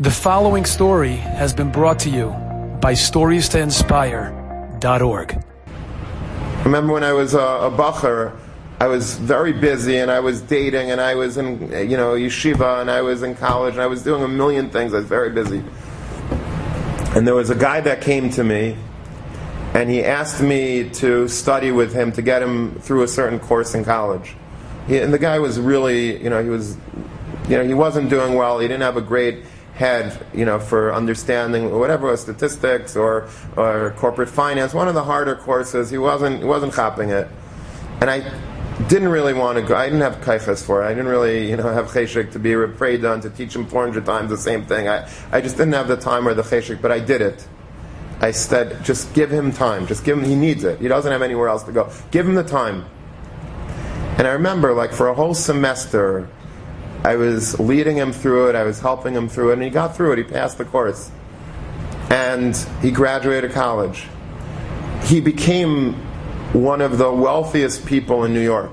The following story has been brought to you by StoriesToInspire.org. remember when I was a, a bacher, I was very busy and I was dating and I was in, you know, yeshiva and I was in college and I was doing a million things. I was very busy. And there was a guy that came to me and he asked me to study with him to get him through a certain course in college. He, and the guy was really, you know, he was, you know, he wasn't doing well. He didn't have a great head, you know, for understanding whatever was statistics or, or corporate finance, one of the harder courses. He wasn't he wasn't copping it, and I didn't really want to go. I didn't have kaiches for it. I didn't really, you know, have cheshik to be afraid on to teach him 400 times the same thing. I, I just didn't have the time or the cheshik, but I did it. I said, just give him time. Just give him. He needs it. He doesn't have anywhere else to go. Give him the time. And I remember, like for a whole semester, I was leading him through it, I was helping him through it, and he got through it. He passed the course. And he graduated college. He became one of the wealthiest people in New York.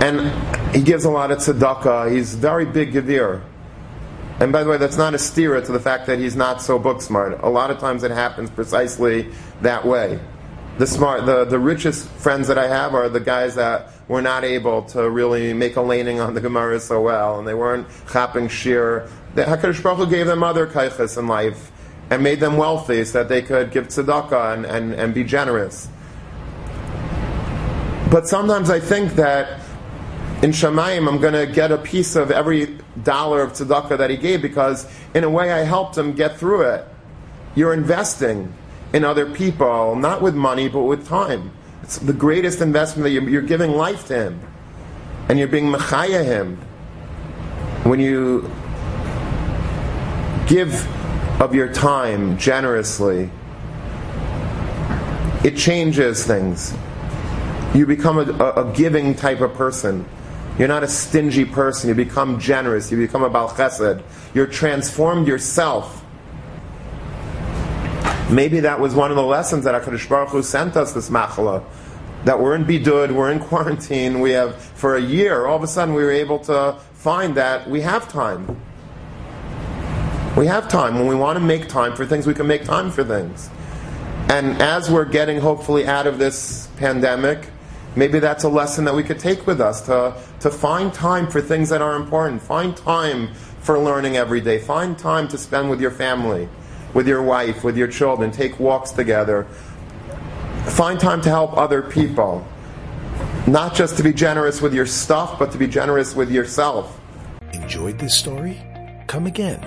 And he gives a lot of tzedakah. He's very big gevir. And by the way, that's not a steer to the fact that he's not so book smart. A lot of times it happens precisely that way the smart, the, the richest friends that I have are the guys that were not able to really make a laning on the Gemara so well, and they weren't chapping shiur. The Hakadosh Baruch Hu gave them other kaiches in life and made them wealthy so that they could give tzedakah and, and, and be generous. But sometimes I think that in Shemayim I'm going to get a piece of every dollar of tzedakah that he gave because in a way I helped him get through it. You're investing in other people, not with money, but with time. It's the greatest investment that you're, you're giving life to Him. And you're being mechaya Him. When you give of your time generously, it changes things. You become a, a, a, giving type of person. You're not a stingy person. You become generous. You become a bal chesed. You're transformed yourself Maybe that was one of the lessons that HaKadosh Baruch Hu sent us this machala. That we're in bidud, we're in quarantine, we have, for a year, all of a sudden we were able to find that we have time. We have time. When we want to make time for things, we can make time for things. And as we're getting hopefully out of this pandemic, maybe that's a lesson that we could take with us to, to find time for things that are important. Find time for learning every day. Find time to spend with your family with your wife, with your children, take walks together. Find time to help other people. Not just to be generous with your stuff, but to be generous with yourself. Enjoyed this story? Come again.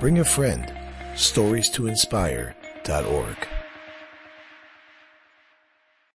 Bring a friend. Stories to inspire.org.